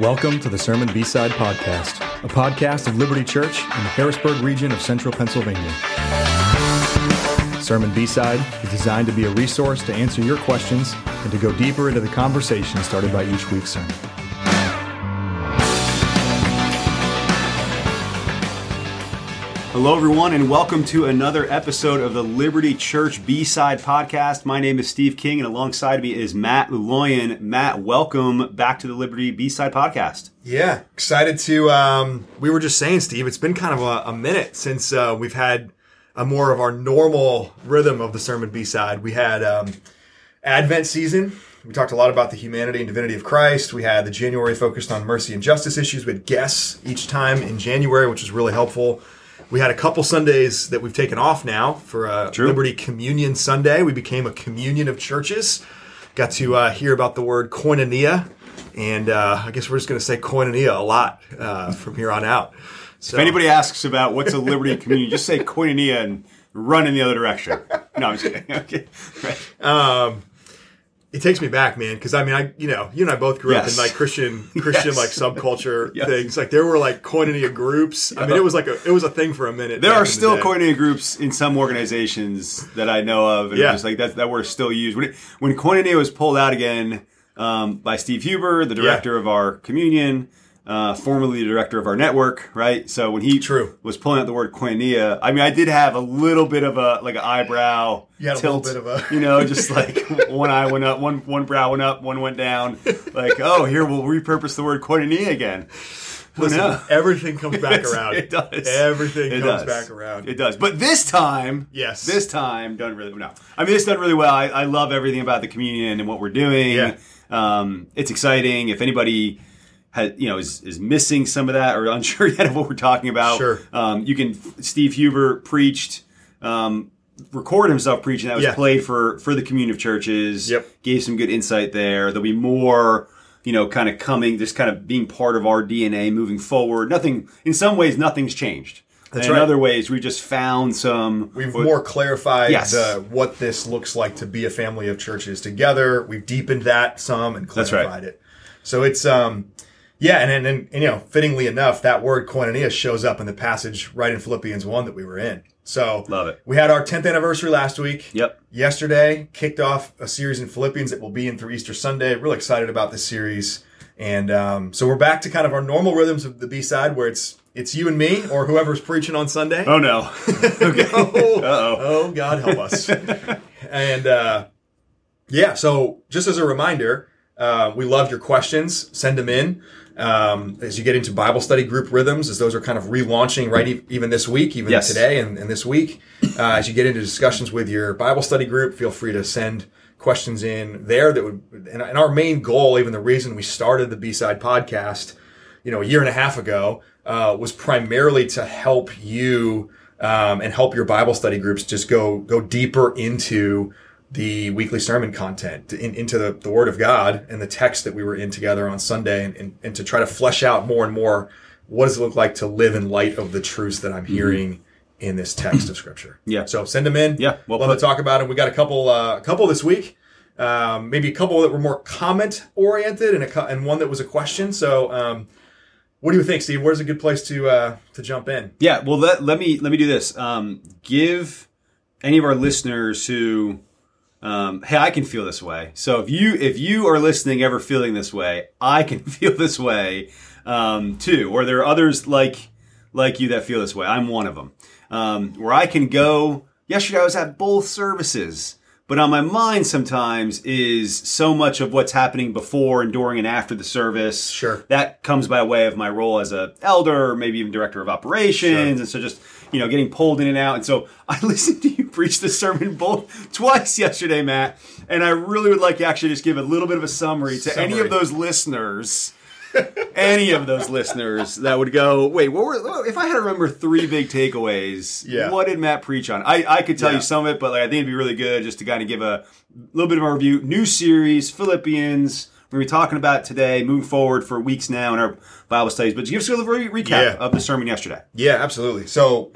Welcome to the Sermon B-Side Podcast, a podcast of Liberty Church in the Harrisburg region of central Pennsylvania. Sermon B-Side is designed to be a resource to answer your questions and to go deeper into the conversation started by each week's sermon. Hello, everyone, and welcome to another episode of the Liberty Church B Side Podcast. My name is Steve King, and alongside me is Matt Uloyan. Matt, welcome back to the Liberty B Side Podcast. Yeah, excited to. Um, we were just saying, Steve, it's been kind of a, a minute since uh, we've had a more of our normal rhythm of the sermon B side. We had um, Advent season. We talked a lot about the humanity and divinity of Christ. We had the January focused on mercy and justice issues. We had guests each time in January, which was really helpful. We had a couple Sundays that we've taken off now for a True. Liberty Communion Sunday. We became a communion of churches. Got to uh, hear about the word koinonia, and uh, I guess we're just going to say koinonia a lot uh, from here on out. So, If anybody asks about what's a Liberty Communion, just say koinonia and run in the other direction. No, I'm just kidding. Okay. Right. It takes me back, man, because I mean, I you know, you and I both grew up in like Christian Christian Yes. like subculture Yes. things. Like there were like koinonia groups. I mean, it was like a it was a thing for a minute. There are the still day. koinonia groups in some organizations that I know of, and Yeah. just like that, that were still used. When, it, when koinonia was pulled out again um, by Steve Huber, the director of our communion, uh, formerly the director of our network, right? So when he True. was pulling out the word koinonia, I mean, I did have a little bit of a like an eyebrow You had a tilt, little bit of a- you know, just like one eye went up, one one brow went up, one went down. Like, oh, here we'll repurpose the word koinonia again. Listen, knows? everything comes back around. It does. Everything It comes does. back around. It does. But this time, Yes. this time done really no. I mean, it's done really well. I, I love everything about the communion and what we're doing. Yeah. Um, it's exciting. If anybody has, you know, is, is missing some of that or unsure yet of what we're talking about, Sure. um, you can. Steve Huber preached. Um, recorded himself preaching that was Yeah. played for for the communion of churches Yep. gave some good insight there there'll be more you know kind of coming just kind of being part of our dna moving forward nothing in some ways nothing's changed That's and right. in other ways we just found some We've what- more clarified Yes. the, what this looks like to be a family of churches together. We've deepened that some and That's right. clarified it. So it's um yeah, and, and and you know, fittingly enough, that word koinonia shows up in the passage right in Philippians one that we were in. So Love it. We had our 10th anniversary last week. Yep. Yesterday kicked off a series in Philippians that will be in through Easter Sunday. Really excited about this series, and um, so we're back to kind of our normal rhythms of the B side, where it's it's you and me or whoever's preaching on Sunday. oh no oh, Uh-oh. oh, God help us. and uh, yeah, so just as a reminder, uh, we love your questions. Send them in um, as you get into Bible study group rhythms, as those are kind of relaunching right e- even this week, even Yes. today and, and this week. Uh, as you get into discussions with your Bible study group, feel free to send questions in there. That would and, and our main goal, even the reason we started the B side podcast you know, a year and a half ago, uh, was primarily to help you um, and help your Bible study groups just go go deeper into the weekly sermon content, in, into the, the Word of God and the text that we were in together on Sunday, and, and, and to try to flesh out more and more what does it look like to live in light of the truths that I'm hearing in this text of Scripture. Yeah. So send them in. Yeah, well love put. to talk about them. We got a couple uh, a couple this week. Um, maybe a couple that were more comment oriented, and a and one that was a question. So, um, what do you think, Steve? Where's a good place to uh, to jump in? Yeah, well, let, let me let me do this. Um, give any of our listeners who, um, hey, I can feel this way. So if you if you are listening, ever feeling this way, I can feel this way um, too. Or there are others like like you that feel this way. I'm one of them. Um, where I can go. Yesterday I was at both services. But on my mind sometimes is so much of what's happening before and during and after the service Sure. that comes by way of my role as a elder or maybe even director of operations and so just you know getting pulled in and out. And so i listened to you preach the sermon both twice yesterday matt. And i really would like to actually just give a little bit of a summary to any of those listeners any of those listeners that would go wait what were if i had to remember three big takeaways Yeah. what did matt preach on? I, I could tell Yeah. you some of it but like, i think it'd be really good just to kind of give a little bit of a review. New series philippians we're going to be talking about today, moving forward for weeks now in our Bible studies. But give us a little re- recap Yeah. of the sermon yesterday. Yeah, absolutely. So,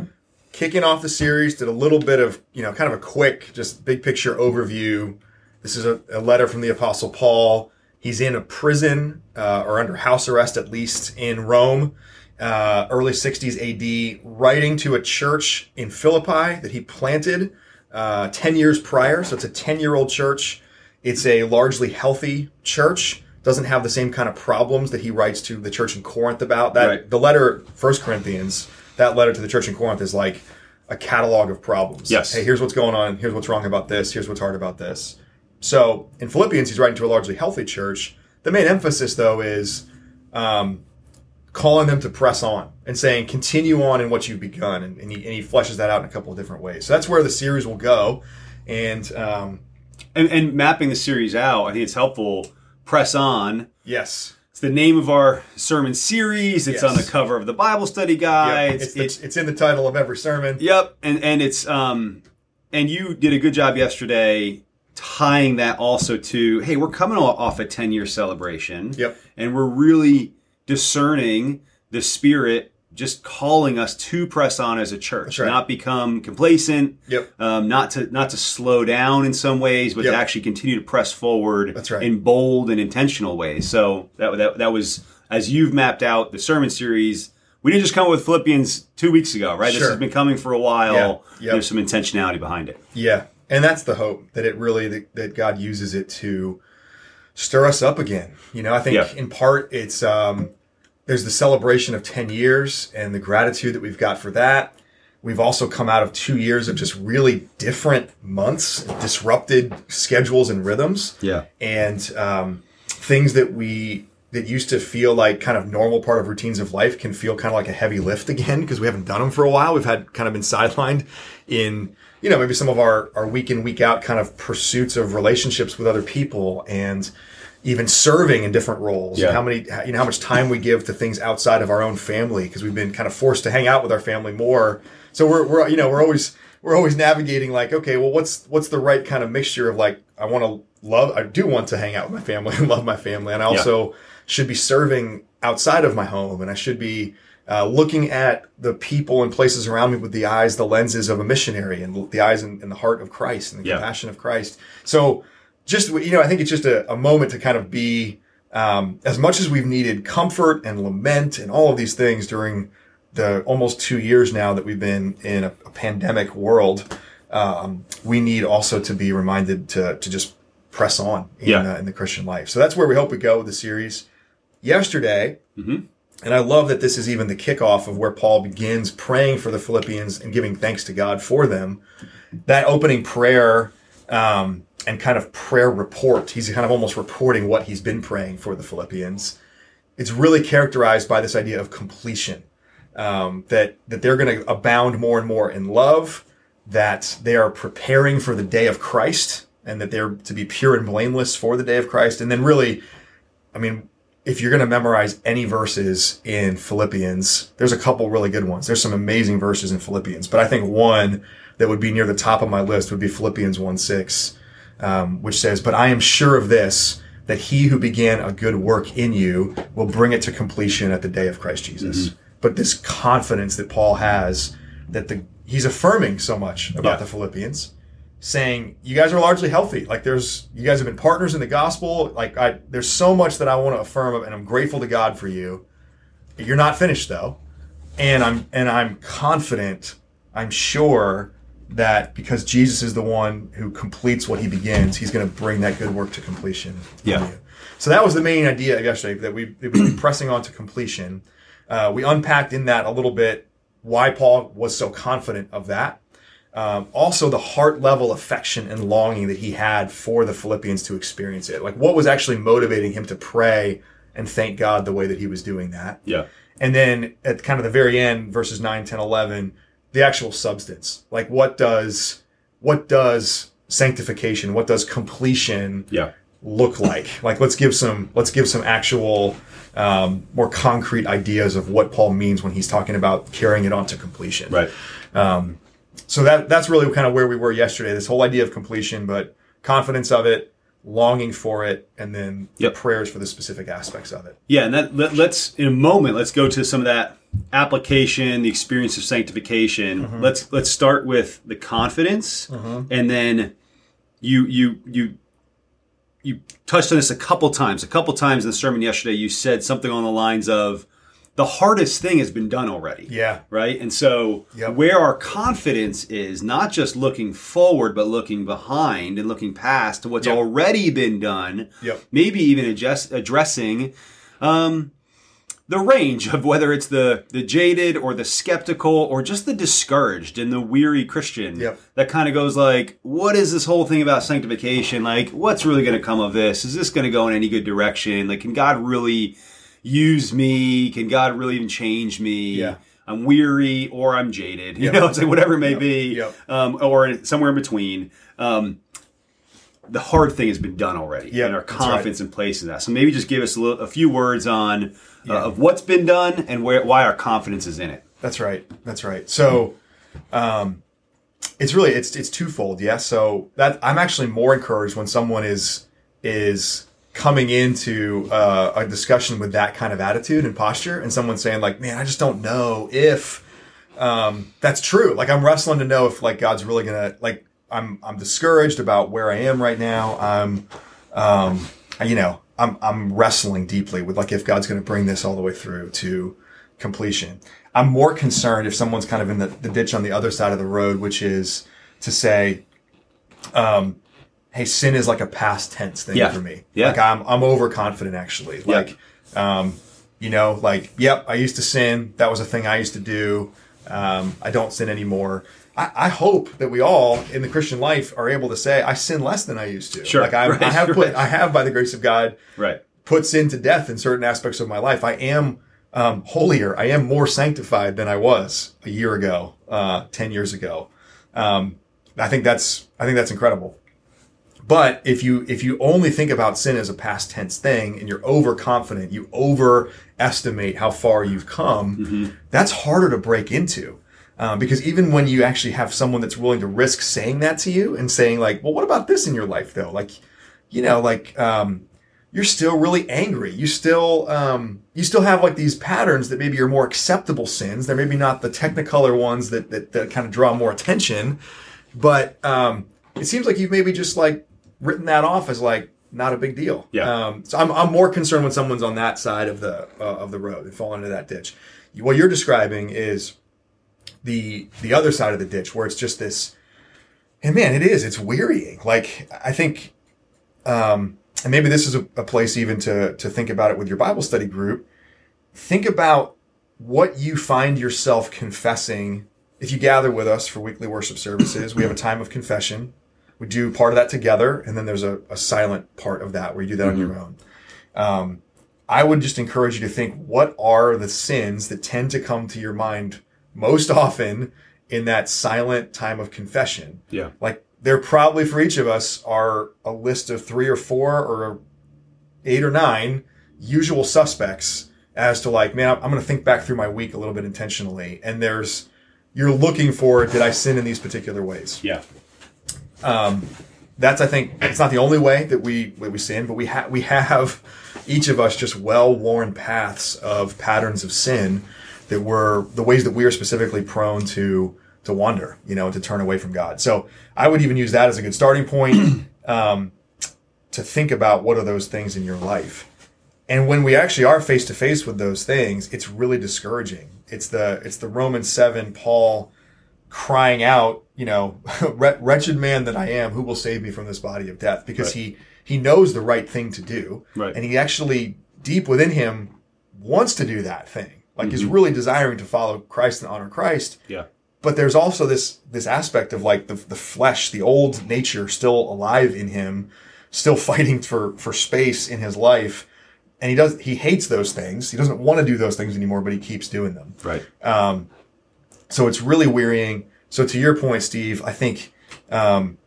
kicking off the series, did a little bit of you know, kind of a quick, just big picture overview. This is a, a letter from the Apostle Paul. He's in a prison uh, or under house arrest, at least in Rome, uh, early 60s AD, writing to a church in Philippi that he planted uh, 10 years prior. So it's a 10 year old church. It's a largely healthy church. Doesn't have the same kind of problems that he writes to the church in Corinth about. That Right. the letter, First Corinthians, that letter to the church in Corinth is like a catalog of problems. Yes. Hey, here's what's going on. Here's what's wrong about this. Here's what's hard about this. So in Philippians, he's writing to a largely healthy church. The main emphasis, though, is um, calling them to press on and saying, continue on in what you've begun. And, and, he, and he fleshes that out in a couple of different ways. So that's where the series will go. And um, And, and mapping the series out, I think it's helpful. Press on. yes, It's the name of our sermon series. It's Yes. on the cover of the Bible study guide. Yep. It's, the- it's in the title of every sermon. Yep, and and it's um, and you did a good job yesterday tying that also to hey, we're coming off a ten year celebration. Yep. and we're really discerning the Spirit just calling us to press on as a church, right. not become complacent. Yep. Um, not to not to slow down in some ways, but Yep. to actually continue to press forward. That's right. in bold and intentional ways. So that that that was as you've mapped out the sermon series. We didn't just come up with Philippians two weeks ago, right? This has been coming for a while. Yeah. Yep. There's some intentionality behind it. Yeah, and that's the hope that it really that, that God uses it to stir us up again. You know, I think Yeah. in part it's um, there's the celebration of ten years and the gratitude that we've got for that. We've also come out of two years of just really different months, disrupted schedules and rhythms, Yeah. and um, things that we that used to feel like kind of normal part of routines of life can feel kind of like a heavy lift again because we haven't done them for a while. We've had kind of been sidelined in you know maybe some of our our week in week out kind of pursuits of relationships with other people and even serving in different roles Yeah. and how many you know how much time we give to things outside of our own family because we've been kind of forced to hang out with our family more so we're, we're you know we're always we're always navigating like okay well what's what's the right kind of mixture of like i want to love i do want to hang out with my family and love my family and i also should be serving outside of my home and i should be uh, looking at the people and places around me with the eyes the lenses of a missionary and the eyes and, and the heart of christ and the Yeah. compassion of christ so just you know i think it's just a, a moment to kind of be um, as much as we've needed comfort and lament and all of these things during the almost two years now that we've been in a, a pandemic world, um, we need also to be reminded to to just press on in, Yeah. uh, in the Christian life. So that's where we hope we go with the series. Yesterday, Mm-hmm. and I love that this is even the kickoff of where Paul begins praying for the Philippians and giving thanks to God for them. That opening prayer um, and kind of prayer report, he's kind of almost reporting what he's been praying for the Philippians. It's really characterized by this idea of completion um, that that they're going to abound more and more in love, that they are preparing for the day of Christ, and that they're to be pure and blameless for the day of Christ. And then, really, I mean, if you're going to memorize any verses in Philippians, there's a couple really good ones. There's some amazing verses in Philippians, but I think one that would be near the top of my list would be Philippians 1 6, um, which says, But I am sure of this, that he who began a good work in you will bring it to completion at the day of Christ Jesus. But this confidence that Paul has that the he's affirming so much about Yeah. the Philippians, saying, You guys are largely healthy. Like there's you guys have been partners in the gospel. Like I there's so much that I want to affirm and I'm grateful to God for you. You're not finished though. And I'm and I'm confident, I'm sure that because Jesus is the one who completes what he begins, he's going to bring that good work to completion. Yeah. So that was the main idea of yesterday that we we would be pressing on to completion. Uh, we unpacked in that a little bit why Paul was so confident of that. Um, also, the heart level affection and longing that he had for the Philippians to experience it. Like, what was actually motivating him to pray and thank God the way that he was doing that. Yeah. And then at kind of the very end, verses 9, 10, 11, the actual substance. Like, what does, what does sanctification, what does completion Yeah. look like? Like, let's give some, let's give some actual, um, more concrete ideas of what Paul means when he's talking about carrying it on to completion Right. so that that's really kind of where we were yesterday. This whole idea of completion, but confidence of it, longing for it, and then Yep. prayers for the specific aspects of it. Yeah, and that let, let's in a moment let's go to some of that application, the experience of sanctification. Mm-hmm. Let's let's start with the confidence, and then you you you you touched on this a couple times. A couple times in the sermon yesterday, you said something on the lines of the hardest thing has been done already. Yeah. Right. And so Yep. where our confidence is not just looking forward, but looking behind and looking past to what's Yep. already been done. Yep. Maybe even adjust, addressing um, the range of whether it's the the jaded or the skeptical or just the discouraged and the weary Christian Yep. that kind of goes like, what is this whole thing about sanctification? Like, what's really going to come of this? Is this going to go in any good direction? Like, can God really use me? Can God really even change me? Yeah. I'm weary or I'm jaded. You Yep. know, it's like whatever it may Yep. be, um, or somewhere in between. Um, the hard thing has been done already, Yep, and our that's right. confidence in place in that. So maybe just give us a, little, a few words on Yeah. uh, of what's been done and where, why our confidence is in it. That's right. That's right. So, um, it's really it's it's twofold. Yeah. So that I'm actually more encouraged when someone is is coming into uh, a discussion with that kind of attitude and posture, and someone saying like, "Man, I just don't know if um, that's true." Like I'm wrestling to know if like God's really gonna like I'm I'm discouraged about where I am right now. I'm um, you know I'm I'm wrestling deeply with like if God's gonna bring this all the way through to completion. I'm more concerned if someone's kind of in the, the ditch on the other side of the road, which is to say, um, hey, sin is like a past tense thing Yeah. for me. Yeah. Like I'm, I'm overconfident actually. Like, um, you know, like, yep, I used to sin. That was a thing I used to do. Um, I don't sin anymore. I, I hope that we all in the Christian life are able to say, I sin less than I used to. Sure. Like I, I Right. have put, I have by the grace of God, Right. put sin to death in certain aspects of my life. I am um, holier. I am more sanctified than I was a year ago, uh, ten years ago. Um, I think that's I think that's incredible. But if you if you only think about sin as a past tense thing and you're overconfident, you overestimate how far you've come. That's harder to break into. Um, because even when you actually have someone that's willing to risk saying that to you and saying like, well, what about this in your life though? Like, you know, like, um, you're still really angry. You still, um, you still have like these patterns that maybe are more acceptable sins. They're maybe not the technicolor ones that, that, that kind of draw more attention, but, um, it seems like you've maybe just like written that off as like not a big deal. Yeah. Um, so I'm, I'm more concerned when someone's on that side of the, uh, of the road and fall into that ditch. What you're describing is, the the other side of the ditch where it's just this and man it is it's wearying. Like i think um and maybe this is a, a place even to to think about it with your bible study group. Think about what you find yourself confessing. If you gather with us for weekly worship services we have a time of confession. We do part of that together and then there's a, a silent part of that where you do that on your own. Um, i would just encourage you to think what are the sins that tend to come to your mind most often in that silent time of confession. Yeah. Like there probably for each of us are a list of three or four or eight or nine usual suspects as to like, man, I'm going to think back through my week a little bit intentionally. And there's, you're looking for, did I sin in these particular ways? Yeah. Um, that's I think it's not the only way that we that we sin, but we have we have each of us just well worn paths of patterns of sin that were the ways that we are specifically prone to to wander, you know, to turn away from God. So I would even use that as a good starting point um, to think about what are those things in your life. And when we actually are face to face with those things, it's really discouraging. It's the it's the Romans seven Paul crying out, you know, wretched man that I am, who will save me from this body of death? Because Right. he he knows the right thing to do, Right. and he actually deep within him wants to do that thing. Like he's really desiring to follow Christ and honor Christ. Yeah. But there's also this this aspect of like the the flesh, the old nature, still alive in him, still fighting for for space in his life. And he does he hates those things. He doesn't want to do those things anymore, but he keeps doing them. Right. Um so it's really wearying. So to your point, Steve, I think um,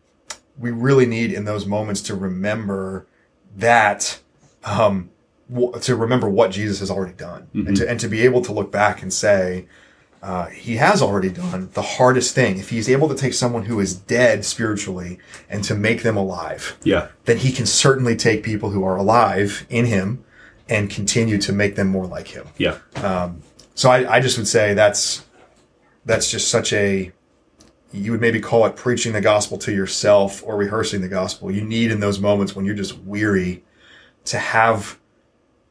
we really need in those moments to remember that um, to remember what Jesus has already done, and to and to be able to look back and say. Uh, he has already done the hardest thing. If he's able to take someone who is dead spiritually and to make them alive, Yeah. then he can certainly take people who are alive in him and continue to make them more like him. Yeah. So I, I just would say that's that's just such a you would maybe call it preaching the gospel to yourself or rehearsing the gospel. You need in those moments when you're just weary to have,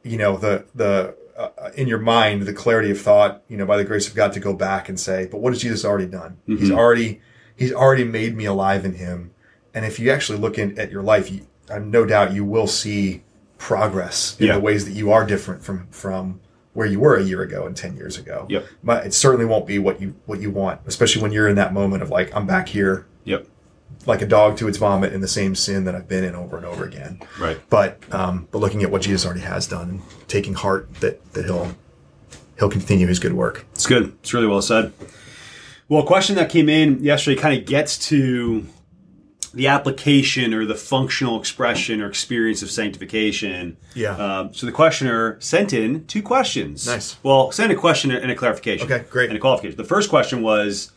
you know, the the uh, in your mind the clarity of thought, you know, by the grace of God to go back and say, but what has Jesus already done? He's already he's already made me alive in Him. And if you actually look in, at your life, you, I no doubt you will see progress in Yeah. the ways that you are different from from where you were a year ago and 10 years ago. Yep. But it certainly won't be what you what you want, especially when you're in that moment of like I'm back here Yep. Like a dog to its vomit in the same sin that I've been in over and over again. Right. But um, but looking at what Jesus already has done and taking heart that that he'll he'll continue his good work. It's good. It's really well said. Well, a question that came in yesterday kind of gets to the application or the functional expression or experience of sanctification. Yeah. Um, so the questioner sent in two questions. Nice. Well, sent a question and a clarification. Okay, great. And a qualification. The first question was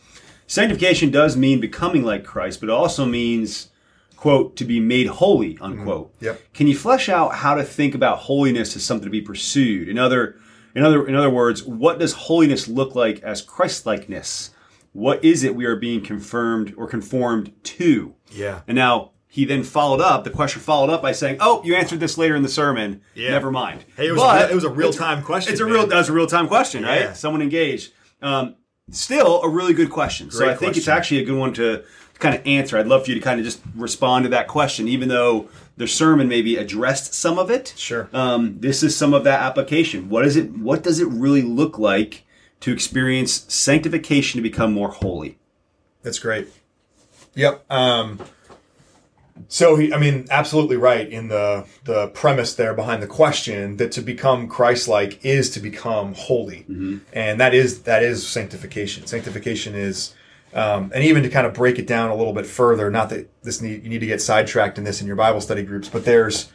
sanctification does mean becoming like Christ, but it also means, quote, to be made holy, unquote. Mm-hmm. Yep. Can you flesh out how to think about holiness as something to be pursued? In other, in other, in other words, what does holiness look like as Christ-likeness? What is it we are being confirmed or conformed to? Yeah. And now he then followed up. The question followed up by saying, "Oh, you answered this later in the sermon. Yeah. Never mind." Hey, it was But a real- it was a it's- real-time question, It's a man. real. That's a real time question, Yeah. right? Someone engaged. Um, still a really good question. so Great I think it's actually a good one to kind of answer. I'd love for you to kind of just respond to that question, even though the sermon maybe addressed some of it. Sure. Um, this is some of that application. What is it? What does it really look like to experience sanctification to become more holy? That's great. Yep. Um, so he, I mean, absolutely right in the the premise there behind the question that to become Christ-like is to become holy, and that is that is sanctification. Sanctification is, um, and even to kind of break it down a little bit further. Not that this need you need to get sidetracked in this in your Bible study groups, but there's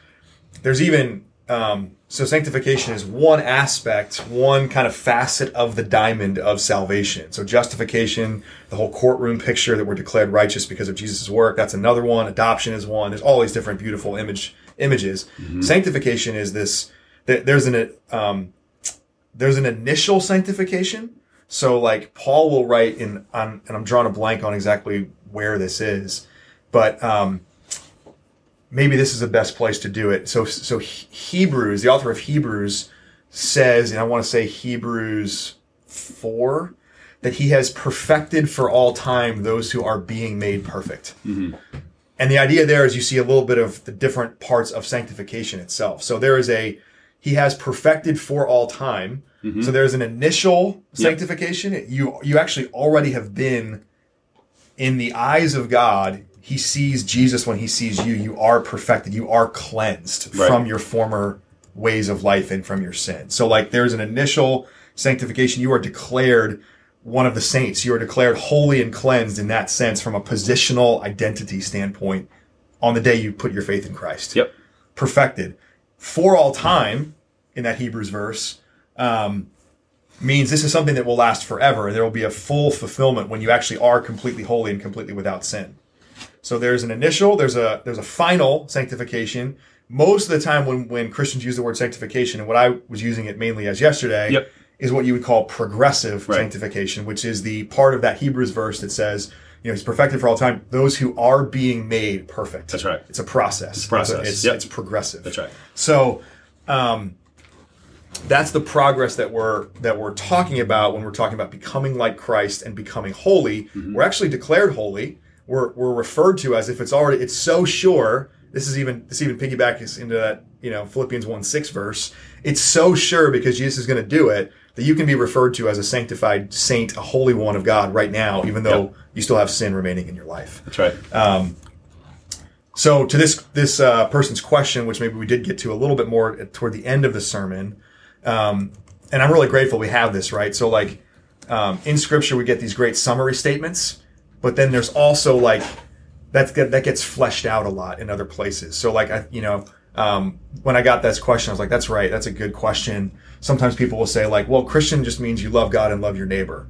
there's even um, so sanctification is one aspect, one kind of facet of the diamond of salvation. So justification, the whole courtroom picture that we're declared righteous because of Jesus' work, that's another one. Adoption is one. There's all these different beautiful image images. Sanctification is this. there- There's an um, there's an initial sanctification. So like Paul will write in on, and I'm drawing a blank on exactly where this is, but um, maybe this is the best place to do it. So, so Hebrews, the author of Hebrews says, and I want to say Hebrews 4, that he has perfected for all time those who are being made perfect. Mm-hmm. And the idea there is you see a little bit of the different parts of sanctification itself. So there is a, he has perfected for all time. Mm-hmm. So there's an initial sanctification. You, you actually already have been in the eyes of God, he sees Jesus when he sees you. You are perfected. You are cleansed Right. from your former ways of life and from your sin. So, like, there's an initial sanctification. You are declared one of the saints. You are declared holy and cleansed in that sense from a positional identity standpoint on the day you put your faith in Christ Yep. perfected for all time in that Hebrews verse um, means this is something that will last forever. And there will be a full fulfillment when you actually are completely holy and completely without sin. So there's an initial, there's a there's a final sanctification. Most of the time when when Christians use the word sanctification, and what I was using it mainly as yesterday, Yep. is what you would call progressive Right. sanctification, which is the part of that Hebrews verse that says, you know, he's perfected for all time. Those who are being made perfect. That's right. It's a process. It's process. It's, Yep. it's progressive. That's right. So, um, that's the progress that we're that we're talking about when we're talking about becoming like Christ and becoming holy. Mm-hmm. We're actually declared holy. We're we're referred to as if it's already. It's so sure. This is even this even piggybacks into that you know Philippians one six verse. It's so sure because Jesus is going to do it that you can be referred to as a sanctified saint, a holy one of God right now, even though Yep. you still have sin remaining in your life. That's right. So to this this uh, person's question, which maybe we did get to a little bit more toward the end of the sermon, um, and I'm really grateful we have this right. So like um, in Scripture, we get these great summary statements, but then there's also like that's that gets fleshed out a lot in other places. So like I, you know, um, when I got this question, I was like, that's right, that's a good question. Sometimes people will say like, well, Christian just means you love God and love your neighbor.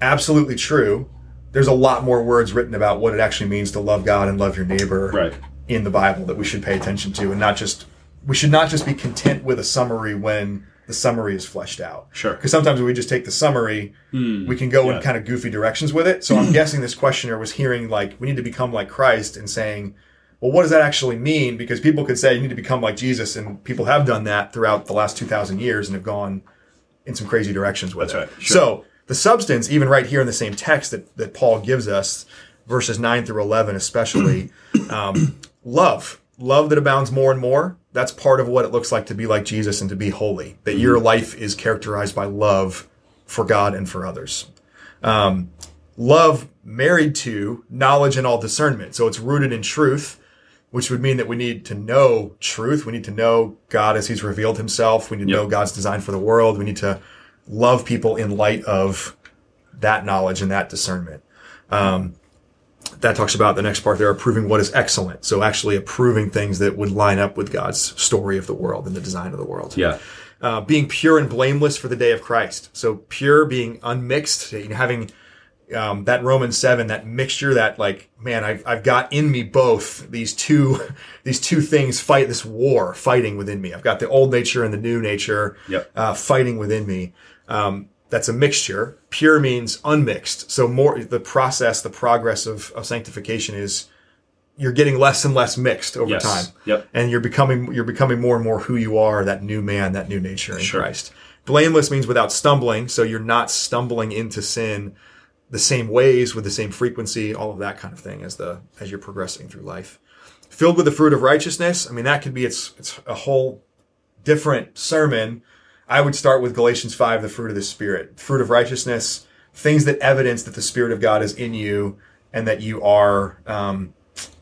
Absolutely true. There's a lot more words written about what it actually means to love God and love your neighbor Right. in the Bible that we should pay attention to, and not just we should not just be content with a summary when the summary is fleshed out. Sure. Because sometimes when we just take the summary, we can go in kind of goofy directions with it. So I'm guessing this questioner was hearing like we need to become like Christ and saying, well, what does that actually mean? Because people could say you need to become like Jesus, and people have done that throughout the last two thousand years and have gone in some crazy directions with That's it. right. Sure. So the substance, even right here in the same text that, that Paul gives us, verses 9 through 11 especially, um, love. Love that abounds more and more. That's part of what it looks like to be like Jesus and to be holy. That your life is characterized by love for God and for others. Um, love married to knowledge and all discernment. So it's rooted in truth, which would mean that we need to know truth. We need to know God as He's revealed Himself. We need to Yep. know God's design for the world. We need to love people in light of that knowledge and that discernment. Um, that talks about the next part there, approving what is excellent. So actually approving things that would line up with God's story of the world and the design of the world Yeah. uh, being pure and blameless for the day of Christ. So pure, being unmixed, you know, having um, that Romans seven, that mixture, that like, man, I've, I've got in me both these two, these two things fight this war fighting within me. I've got the old nature and the new nature Yep. uh, fighting within me. Um, that's a mixture. Pure means unmixed. So more the process, the progress of, of sanctification is you're getting less and less mixed over Yes. time Yep. and you're becoming you're becoming more and more who you are that new man that new nature in Sure. christ blameless means without stumbling so you're not stumbling into sin the same ways with the same frequency all of that kind of thing as the as you're progressing through life filled with the fruit of righteousness i mean that could be it's it's a whole different sermon i would start with galatians 5 the fruit of the spirit fruit of righteousness things that evidence that the spirit of god is in you and that you are um,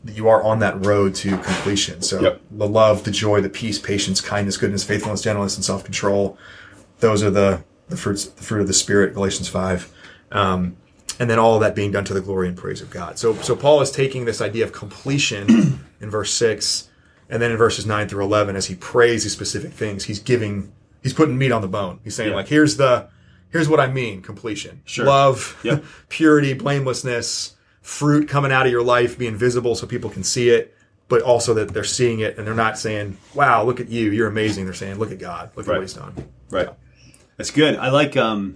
that you are on that road to completion. So Yep. the love, the joy, the peace, patience, kindness, goodness, faithfulness, gentleness, and self control. Those are the the fruits, the fruit of the spirit. Galatians five, um, and then all of that being done to the glory and praise of God. So so Paul is taking this idea of completion in verse six, and then in verses nine through eleven, as he prays these specific things, he's giving he's putting meat on the bone. He's saying Yeah. like here's the here's what I mean completion, Sure. love, Yep. purity, blamelessness, fruit coming out of your life being visible so people can see it, but also that they're seeing it and they're not saying, "Wow, look at you, you're amazing." They're saying, "Look at God, look at Right. what He's done." Right. That's good. I like um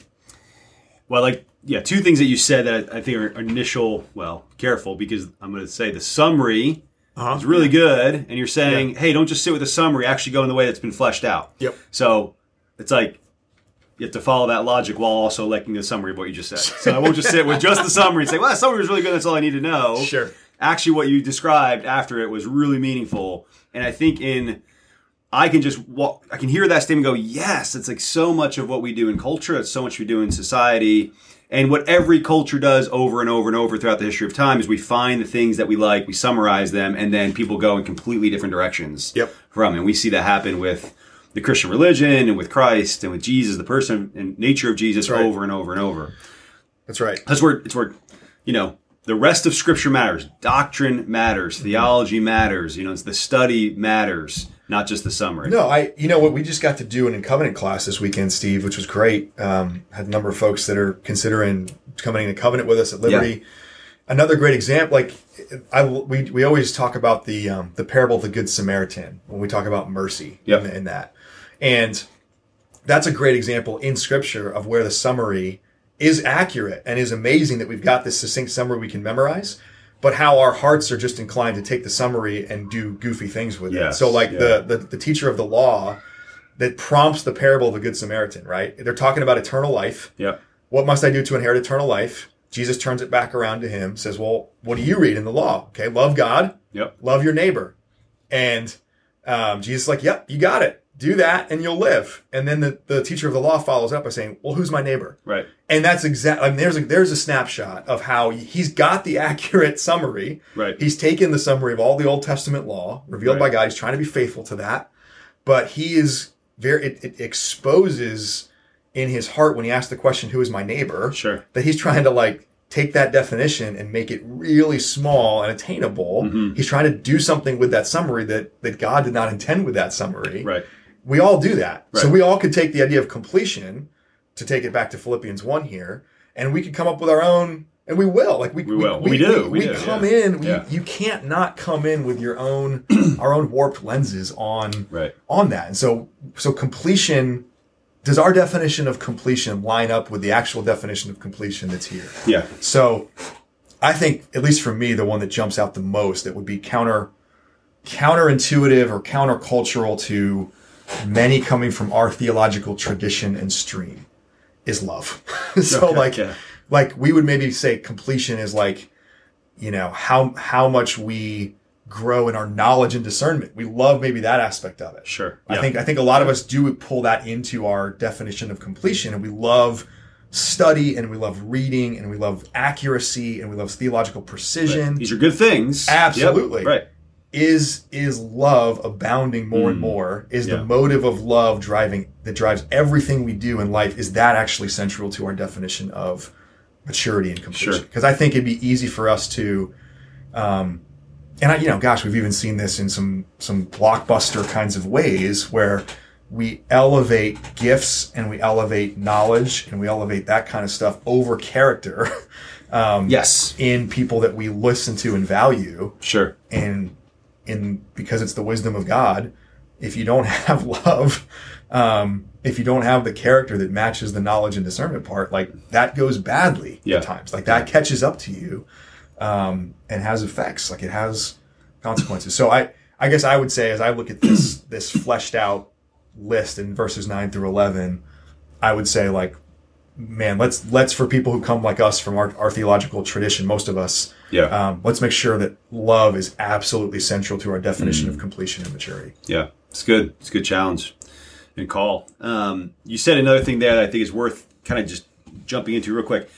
well I like yeah, two things that you said that I think are initial well, careful because I'm gonna say the summary Uh-huh. is really good and you're saying, hey, don't just sit with the summary, actually go in the way that's been fleshed out. Yep. So it's like you have to follow that logic while also liking the summary of what you just said. So I won't just sit with just the summary and say, well, that summary was really good. That's all I need to know. Sure. Actually, what you described after it was really meaningful. And I think in, I can just walk, I can hear that statement and go, yes, it's like so much of what we do in culture. It's so much we do in society. And what every culture does over and over and over throughout the history of time is we find the things that we like, we summarize them, and then people go in completely different directions Yep. from. And we see that happen with the Christian religion and with Christ and with Jesus, the person and nature of Jesus right. over and over and over. That's right. That's where it's where, you know, the rest of Scripture matters. Doctrine matters. Theology matters. You know, it's the study matters, not just the summary. No, I. You know what? We just got to do an in covenant class this weekend, Steve, which was great. Um, had a number of folks that are considering coming into covenant with us at Liberty. Another great example, like I, we we always talk about the um, the parable of the Good Samaritan when we talk about mercy Yep. in, in that, and that's a great example in Scripture of where the summary is accurate and is amazing that we've got this succinct summary we can memorize, but how our hearts are just inclined to take the summary and do goofy things with it. So like yeah. the, the the teacher of the law that prompts the parable of the Good Samaritan, right? They're talking about eternal life. Yeah. What must I do to inherit eternal life? Jesus turns it back around to him, says, Well, what do you read in the law? Okay, love God, Yep. love your neighbor. And um, Jesus is like, Yep, you got it. Do that and you'll live. And then the, the teacher of the law follows up by saying, Well, who's my neighbor? Right. And that's exactly, I mean, there's a, there's a snapshot of how he's got the accurate summary. Right. He's taken the summary of all the Old Testament law revealed by God. He's trying to be faithful to that. But he is very, it, it exposes in his heart when he asks the question, who is my neighbor? Sure. That he's trying to like take that definition and make it really small and attainable. Mm-hmm. He's trying to do something with that summary that, that God did not intend with that summary Right. We all do that. So we all could take the idea of completion to take it back to Philippians 1 here, and we could come up with our own, and we will. Like we, We will. We do. We We, do, come yeah. in. We, Yeah. You can't not come in with your own, our own warped lenses on Right. on that. And so, so completion does our definition of completion line up with the actual definition of completion that's here? Yeah. So I think, at least for me, the one that jumps out the most that would be counter counterintuitive or countercultural to many coming from our theological tradition and stream is love. so Okay, like yeah. like we would maybe say completion is like, you know, how how much we grow in our knowledge and discernment. We love maybe that aspect of it. Sure. I Yeah. think I think a lot of us do pull that into our definition of completion, and we love study, and we love reading, and we love accuracy, and we love theological precision. These are good things. Yep. Absolutely. Right. Is is love abounding more and more? Is Mm. Yeah. the motive of love driving that drives everything we do in life? Is that actually central to our definition of maturity and completion? Sure. Because I think it'd be easy for us to um, and I, you know, gosh, we've even seen this in some some blockbuster kinds of ways where we elevate gifts and we elevate knowledge and we elevate that kind of stuff over character um, Yes. in people that we listen to and value, Sure. and in because it's the wisdom of God. If you don't have love, um, if you don't have the character that matches the knowledge and discernment part, like that goes badly Yeah. at times. Like that catches up to you um, and has effects. Like it has consequences. So I, I guess I would say as I look at this this fleshed out list in verses nine through eleven, I would say like, man, let's let's for people who come like us from our, our theological tradition, most of us, Yeah. um, let's make sure that love is absolutely central to our definition of completion and maturity. Yeah, it's good. It's a good challenge and call. Um, you said another thing there that I think is worth kind of just jumping into real quick.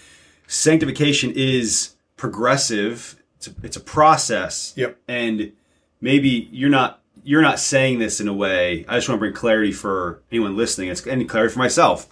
Sanctification is progressive. It's a, it's a process. Yep. And maybe you're not you're not saying this in a way. I just want to bring clarity for anyone listening. It's and clarity for myself.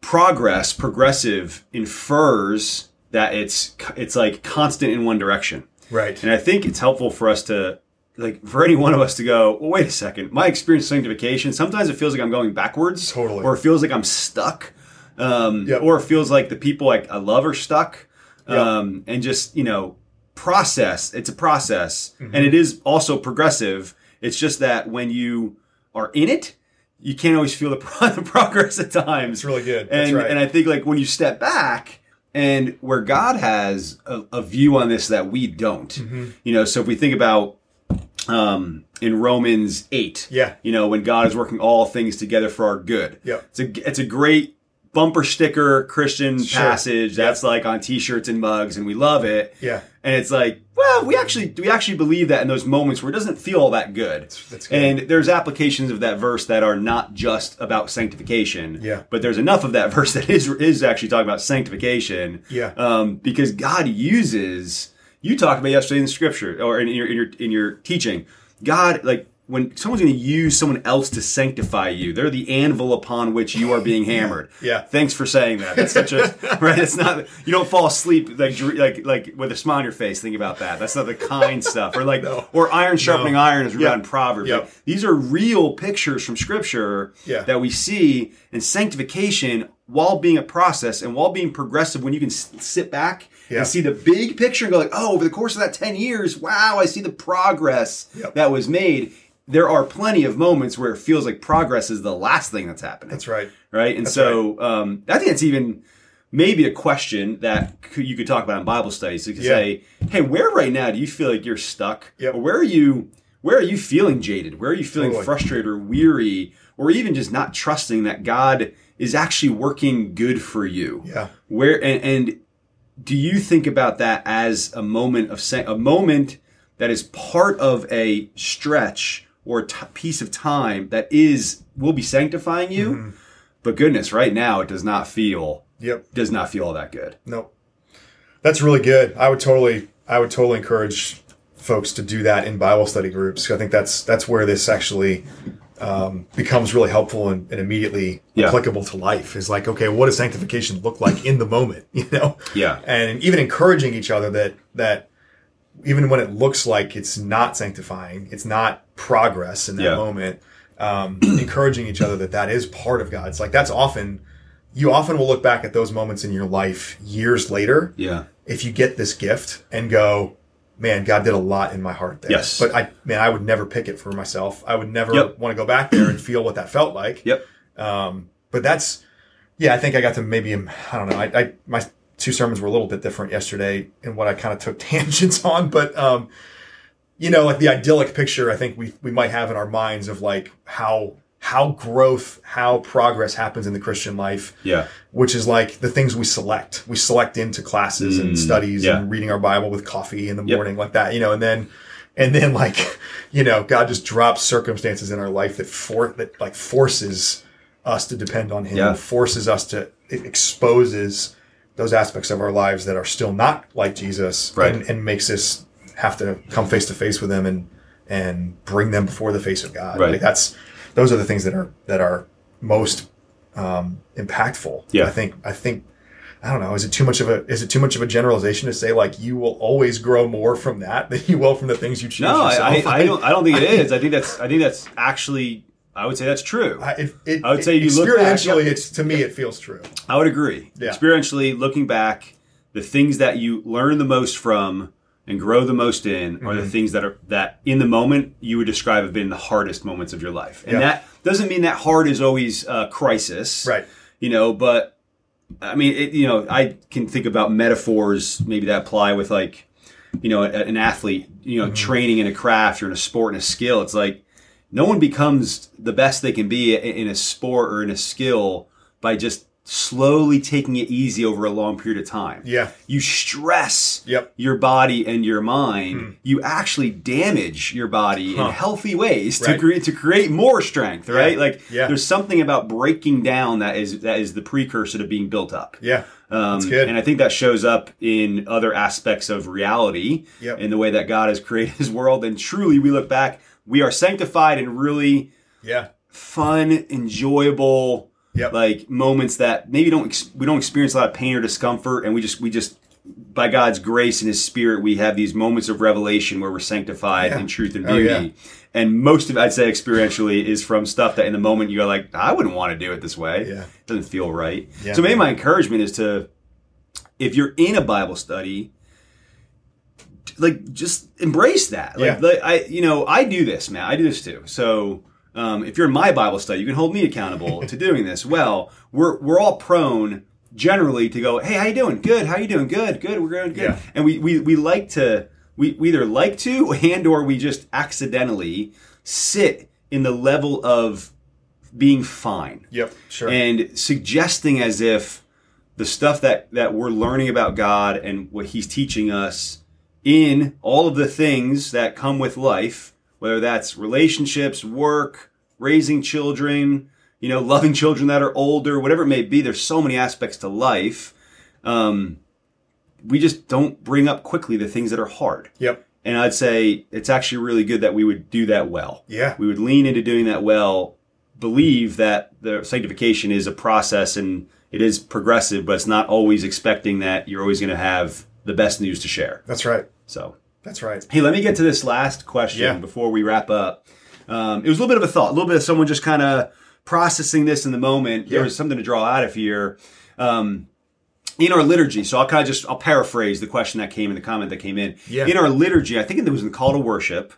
Progress, progressive, infers that it's it's like constant in one direction. Right. And I think it's helpful for us to, like, for any one of us to go, well, wait a second. My experience of sanctification, sometimes it feels like I'm going backwards. Totally. Or it feels like I'm stuck. Um, Yep. Or it feels like the people like I love are stuck. Yep. Um, and just, you know, process. It's a process. Mm-hmm. And it is also progressive. It's just that when you are in it, you can't always feel the, pro- the progress at times. It's really good. That's And, right. and I think like when you step back and where God has a, a view on this that we don't, Mm-hmm. you know, so if we think about um, in Romans 8, Yeah. you know, when God is working all things together for our good. Yeah. It's a, it's a great bumper sticker Christian Sure. passage that's like on t-shirts and mugs and we love it. Yeah. And it's like, well, we actually we actually believe that in those moments where it doesn't feel all that good. that's good. And there's applications of that verse that are not just about sanctification. Yeah. But there's enough of that verse that is is actually talking about sanctification. Yeah. Um, because God uses you talked about yesterday in scripture or in your in your in your teaching. God like when someone's going to use someone else to sanctify you, they're the anvil upon which you are being hammered. Yeah. Thanks for saying that. That's such a right. It's not you don't fall asleep like like like with a smile on your face. Think about that. That's not the kind stuff. Or like No. or iron sharpening No. iron is read Yep. in Proverbs. Yep. Like, these are real pictures from Scripture Yeah. that we see in sanctification while being a process and while being progressive. When you can sit back Yeah. and see the big picture and go like, oh, over the course of that ten years, wow, I see the progress Yep. that was made. There are plenty of moments where it feels like progress is the last thing that's happening That's right. right? And so um, I think it's even maybe a question that you could talk about in Bible studies. You could Yeah. say, "Hey, where right now do you feel like you're stuck? Yep. Or where are you? Where are you feeling jaded? Where are you feeling Totally. frustrated or weary, or even just not trusting that God is actually working good for you? Yeah. Where and, and do you think about that as a moment of a moment that is part of a stretch or a t- piece of time that is will be sanctifying you? Mm-hmm. But goodness, right now it does not feel Yep. does not feel all that good. Nope. That's really good. I would totally, I would totally encourage folks to do that in Bible study groups. I think that's that's where this actually um, becomes really helpful and, and immediately Yeah. applicable to life. Is like, okay, what does sanctification look like in the moment? You know, Yeah. and even encouraging each other that that even when it looks like it's not sanctifying, it's not progress in that Yeah. moment. Um, encouraging each other that that is part of God. It's like that's often you often will look back at those moments in your life years later Yeah. if you get this gift and go, man, God did a lot in my heart there. Yes. But I, man, I would never pick it for myself. I would never Yep. want to go back there and feel what that felt like. Yep. Um, but that's, yeah, I think I got to maybe, I don't know, I, I my two sermons were a little bit different yesterday in what I kind of took tangents on, but, um, you know, like the idyllic picture I think we, we might have in our minds of like how, how growth, how progress happens in the Christian life. Yeah. Which is like the things we select. We select into classes and studies yeah. and reading our Bible with coffee in the Yep. morning like that, you know, and then, and then like, you know, God just drops circumstances in our life that for, that like forces us to depend on Him, Yeah. forces us to, it exposes those aspects of our lives that are still not like Jesus Right. and, and makes us have to come face to face with them and, and bring them before the face of God. Right. Like that's, those are the things that are, that are most, um, impactful. Yeah. I think, I think, I don't know. Is it too much of a is it too much of a generalization to say like you will always grow more from that than you will from the things you choose? No, I, I. I don't. I don't think it is. I think that's. I think that's actually. I would say that's true. I, it, it, I would say you look back- experientially, it's to me it feels true. I would agree. Yeah. Experientially, looking back, the things that you learn the most from and grow the most in are Mm-hmm. the things that are that in the moment you would describe have been the hardest moments of your life. And Yeah. that doesn't mean that hard is always uh, crisis, Right. You know, but I mean, it, you know, I can think about metaphors maybe that apply with like, you know, a- an athlete, you know, training in a craft or in a sport and a skill. It's like no one becomes the best they can be in a sport or in a skill by just slowly taking it easy over a long period of time. Yeah. You stress Yep. your body and your mind. You actually damage your body in healthy ways to Right. create to create more strength, right? Like Yeah. there's something about breaking down that is that is the precursor to being built up. Yeah, Um, that's good. And I think that shows up in other aspects of reality, Yep. in the way that God has created His world. And truly, we look back, we are sanctified in really yeah, fun, enjoyable, Yep. like moments that maybe don't ex- we don't experience a lot of pain or discomfort, and we just we just by God's grace and His Spirit, we have these moments of revelation where we're sanctified Yeah. in truth and Oh, beauty. yeah. And most of I'd say experientially, is from stuff that in the moment you go like, I wouldn't want to do it this way. Yeah. It doesn't feel right. Yeah. So maybe my encouragement is to, if you're in a Bible study, like just embrace that. Like, Yeah. like, I, you know, I do this, man. I do this too. So um, if you're in my Bible study, you can hold me accountable to doing this. Well, we're we're all prone generally to go, hey, how you doing? Good. How you doing? Good. Good. We're going good. Yeah. And we we we like to we, we either like to and or we just accidentally sit in the level of being fine yep, sure. and suggesting as if the stuff that that we're learning about God and what He's teaching us in all of the things that come with life, whether that's relationships, work, raising children, you know, loving children that are older, whatever it may be. There's so many aspects to life. Um, we just don't bring up quickly the things that are hard. yep, And I'd say it's actually really good that we would do that well. Yeah. We would lean into doing that well, believe that the sanctification is a process and it is progressive, but it's not always expecting that you're always going to have the best news to share. that's right. So, That's right. hey, let me get to this last question Yeah. before we wrap up. Um, it was a little bit of a thought, a little bit of someone just kind of processing this in the moment. There was something to draw out of here. Um, in our liturgy, so I'll kind of just I'll paraphrase the question that came in the comment that came in. Yeah. In our liturgy, I think it was in the call to worship.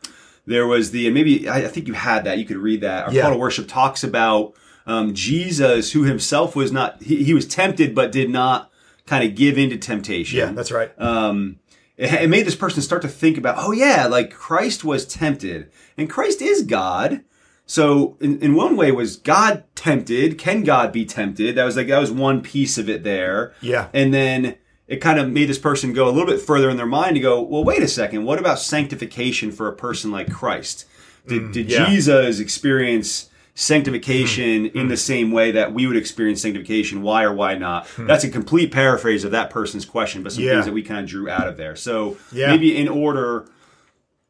There was the and maybe I, I think you had that. You could read that. Our Yeah. call to worship talks about um, Jesus, who himself was not he, he was tempted but did not kind of give into temptation Yeah, that's right. um, it, it made this person start to think about, oh yeah, like Christ was tempted, and Christ is God. So in, in one way, was God tempted? Can God be tempted? That was like that was one piece of it there. Yeah. and then it kind of made this person go a little bit further in their mind to go, well, wait a second, what about sanctification for a person like Christ? Did, did Mm, yeah. Jesus experience sanctification mm-hmm. in the mm-hmm. same way that we would experience sanctification? Why or why not? Hmm. That's a complete paraphrase of that person's question, but some Yeah. things that we kind of drew out of there. So Yeah. maybe in order,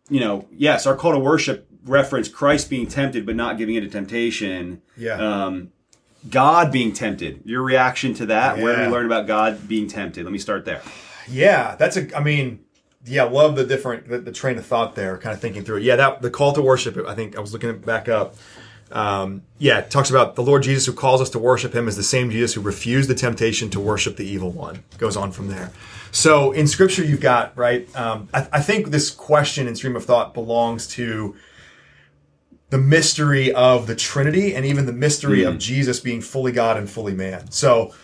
you know, yes, our call to worship reference Christ being tempted but not giving into temptation. Yeah. Um, God being tempted. Your reaction to that? Where do we learn about God being tempted? Let me start there. Yeah, that's a. I mean, yeah, love the different the, the train of thought there. Kind of thinking through it. Yeah, that the call to worship. I think I was looking it back up. Um, yeah, it talks about the Lord Jesus who calls us to worship Him is the same Jesus who refused the temptation to worship the evil one. Goes on from there. So in Scripture, you've got right. Um, I, I think this question in stream of thought belongs to the mystery of the Trinity and even the mystery Mm. of Jesus being fully God and fully man. So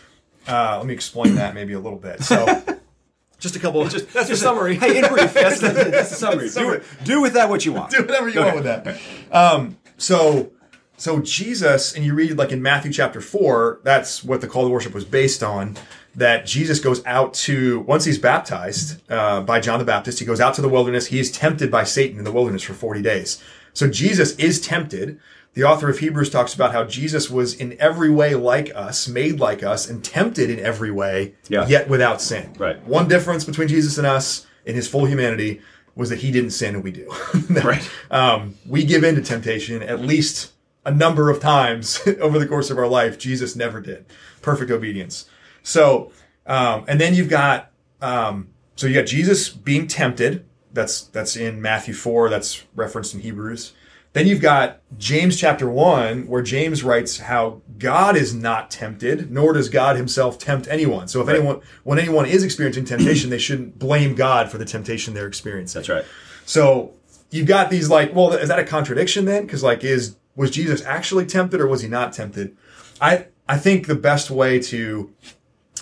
uh, let me explain that maybe a little bit. So just a couple. Just, that's just a summary. Hey, in brief, that's the, that's the summary. summary. Do, with- do with that what you want. do whatever you want with that. Um, so, so Jesus, and you read like in Matthew chapter four, that's what the call to worship was based on. That Jesus goes out to once he's baptized uh, by John the Baptist, he goes out to the wilderness. He is tempted by Satan in the wilderness for forty days. So Jesus is tempted. The author of Hebrews talks about how Jesus was in every way like us, made like us, and tempted in every way, Yeah. yet without sin. Right. One difference between Jesus and us in his full humanity was that he didn't sin and we do. Right. Um, we give in to temptation at least a number of times over the course of our life. Jesus never did. Perfect obedience. So, um, and then you've got, um, so you got Jesus being tempted. That's, that's in Matthew 4. That's referenced in Hebrews. Then you've got James chapter 1, where James writes how God is not tempted, nor does God himself tempt anyone. So if anyone, when anyone is experiencing temptation, they shouldn't blame God for the temptation they're experiencing. That's right. So you've got these like, well, is that a contradiction then? Because like, is was Jesus actually tempted or was he not tempted? I I think the best way to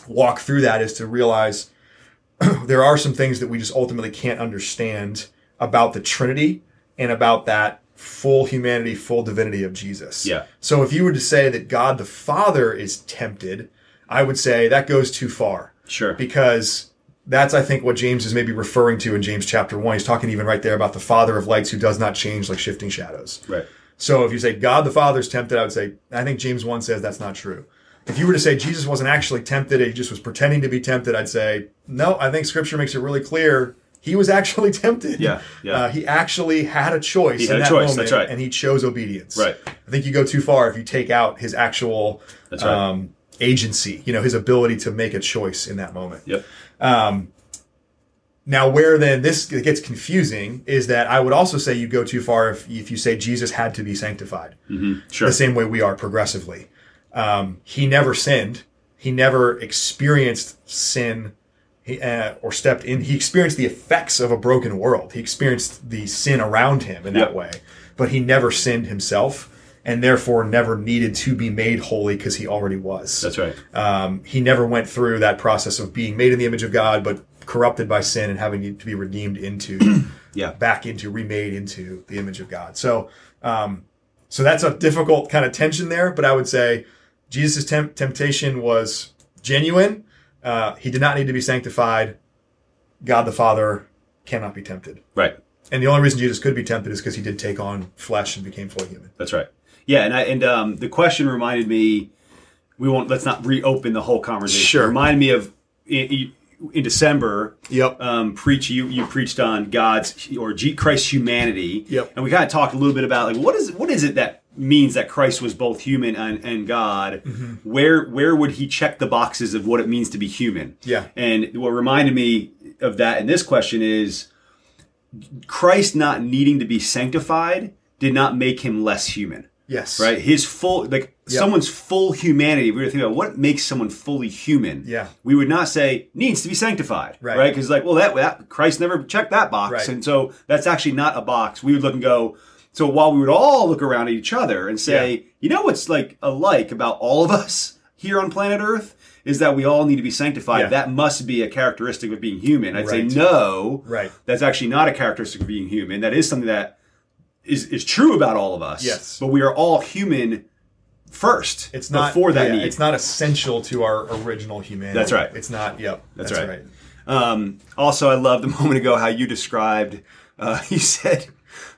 walk through that is to realize there are some things that we just ultimately can't understand about the Trinity and about that full humanity, full divinity of Jesus. Yeah. So if you were to say that God the Father is tempted, I would say that goes too far Sure. because that's I think what James is maybe referring to in James chapter 1. He's talking even right there about the father of lights who does not change like shifting shadows. right. So if you say God the Father is tempted, I would say I think James 1 says that's not true. If you were to say Jesus wasn't actually tempted, he just was pretending to be tempted, I'd say no, I think scripture makes it really clear he was actually tempted. Yeah, yeah. Uh, he actually had a choice He had in a that choice, moment, that's right. and he chose obedience. Right. I think you go too far if you take out his actual right. um, agency, you know, his ability to make a choice in that moment. Yep. Now, where then this gets confusing is that I would also say you go too far if, if you say Jesus had to be sanctified, Sure. the same way we are progressively. Um, he never sinned. He never experienced sin he, uh, or stepped in. He experienced the effects of a broken world. He experienced the sin around him in that way, but he never sinned himself and therefore never needed to be made holy because he already was. That's right. Um, he never went through that process of being made in the image of God, but corrupted by sin and having to be redeemed into, Yeah. back into, remade into the image of God. So, um, so that's a difficult kind of tension there. But I would say Jesus' temp- temptation was genuine. Uh, he did not need to be sanctified. God the Father cannot be tempted. Right. And the only reason Jesus could be tempted is because he did take on flesh and became fully human. That's right. Yeah, and I, and um, the question reminded me. We won't. Let's not reopen the whole conversation. Sure. It reminded me of in December. Yep. Um, preach you you preached on God's or G, Christ's humanity. Yep. And we kind of talked a little bit about like what is what is it that means that Christ was both human and, and God? Mm-hmm. Where where would he check the boxes of what it means to be human? Yeah. And what reminded me of that in this question is Christ not needing to be sanctified did not make him less human Yes. right? His full, like Yeah. someone's full humanity. We were thinking about what makes someone fully human. Yeah. we would not say needs to be sanctified, Right. right? Because like, well, that, that Christ never checked that box, Right. and so that's actually not a box. We would look and go. So while we would all look around at each other and say, Yeah. you know, what's like alike about all of us here on planet Earth is that we all need to be sanctified. Yeah. That must be a characteristic of being human. I'd Right. say no. Right. That's actually not a characteristic of being human. That is something that is, is true about all of us. Yes. But we are all human first. It's not for that yeah, need. It's not essential to our original humanity. That's right. It's not. Yep. That's That's, right. right. Um, also, I loved a moment ago how you described. Uh, you said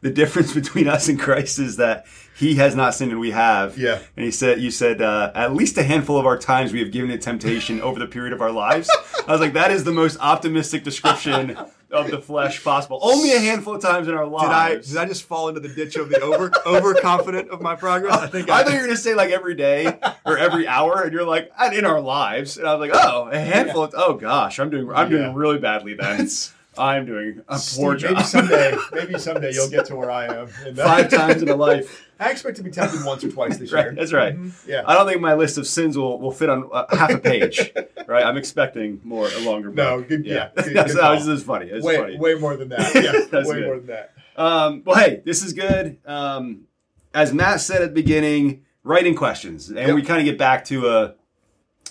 the difference between us and Christ is that He has not sinned and we have. Yeah. And he said, you said uh, at least a handful of our times we have given it temptation over the period of our lives. I was like, that is the most optimistic description of the flesh possible. Only a handful of times in our Did I lives. did I just fall into the ditch of the over overconfident of my progress? I think I thought you were going to say like every day or every hour, and you're like in our lives, and I was like, oh, a handful. Of, oh gosh, I'm doing I'm Yeah. doing really badly then. I'm doing a poor job. Maybe someday, maybe someday you'll get to where I am. Five times in a life. I expect to be tempted once or twice this year. Right, that's right. Yeah. I don't think my list of sins will, will fit on uh, half a page. right, I'm expecting more a longer. No, good- yeah, good- That's, good that was funny. It's way, funny. way more than that. Yeah, way good. more than that. Um, well, hey, this is good. Um, as Matt said at the beginning, writing questions, and Yep. we kind of get back to a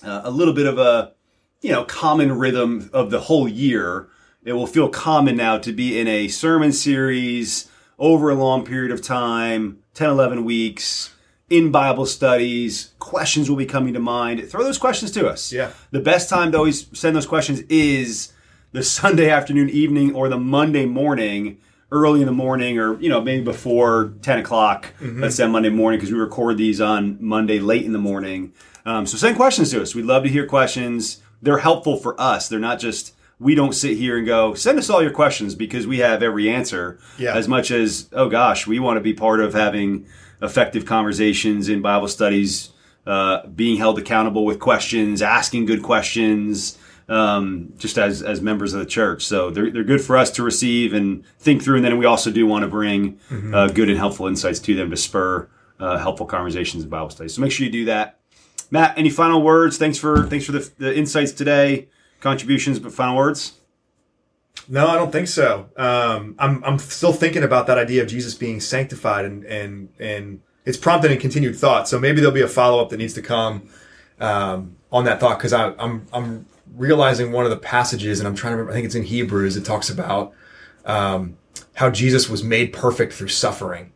a little bit of a you know common rhythm of the whole year. It will feel common now to be in a sermon series over a long period of time, 10, 11 weeks, in Bible studies. Questions will be coming to mind. Throw those questions to us. Yeah. The best time to always send those questions is the Sunday afternoon, evening, or the Monday morning, early in the morning, or you know maybe before ten o'clock. Let's say Monday morning because we record these on Monday late in the morning. Um, so send questions to us. We'd love to hear questions. They're helpful for us. They're not just we don't sit here and go send us all your questions because we have every answer. Yeah. As much as oh gosh, we want to be part of having effective conversations in Bible studies uh, being held accountable with questions, asking good questions, um, just as as members of the church. So they're they're good for us to receive and think through, and then we also do want to bring uh, good and helpful insights to them to spur uh, helpful conversations in Bible studies. So make sure you do that. Matt, any final words? Thanks for thanks for the, the insights today, contributions, but final words. No, I don't think so. Um, I'm I'm still thinking about that idea of Jesus being sanctified, and and and it's prompted in continued thought. So maybe there'll be a follow up that needs to come um, on that thought because I'm I'm realizing one of the passages, and I'm trying to remember. I think it's in Hebrews. It talks about um, how Jesus was made perfect through suffering,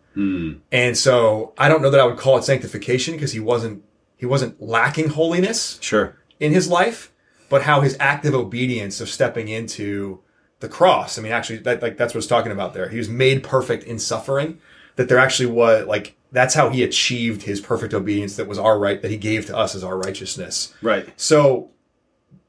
and so I don't know that I would call it sanctification because he wasn't he wasn't lacking holiness Sure. in his life, but how his active obedience of stepping into the cross. I mean, actually, that, like that's what it's talking about there. He was made perfect in suffering. That there actually was like that's how he achieved his perfect obedience. That was our right that he gave to us as our righteousness. Right. So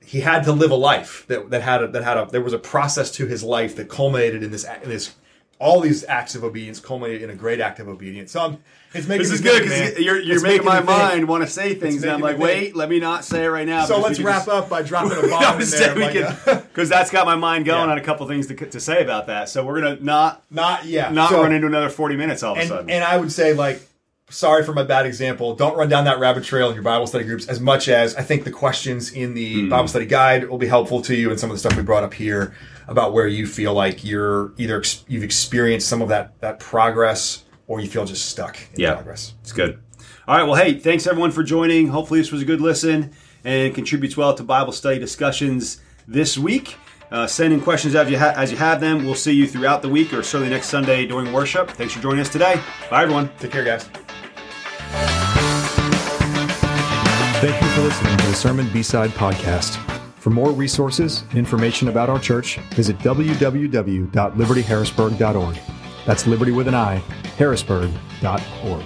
he had to live a life that that had a, that had a there was a process to his life that culminated in this in this all these acts of obedience culminate in a great act of obedience. So I'm, it's making This is good because you're, you're It's making, my mind want to say things, and I'm like, think. wait, let me not say it right now. So let's wrap just- up by dropping a bomb in there. like, uh, because that's got my mind going Yeah. on a couple things to, to say about that. So we're gonna not not yeah, not So- run into another 40 minutes all of a and, sudden. and I would say like sorry for my bad example don't run down that rabbit trail in your bible study groups as much as i think the questions in the Hmm. bible study guide will be helpful to you and some of the stuff we brought up here about where you feel like you're either ex- you've experienced some of that that progress or you feel just stuck in Yeah. progress It's good. All right. Well, hey, thanks everyone for joining. Hopefully, this was a good listen and contributes well to Bible study discussions this week. Uh, send in questions as you, ha- as you have them. We'll see you throughout the week or certainly next Sunday during worship. Thanks for joining us today. Bye, everyone. take care guys Thank you for listening to the Sermon B-Side Podcast. For more resources information about our church, visit www.libertyharrisburg.org. That's liberty with an I, harrisburg.org.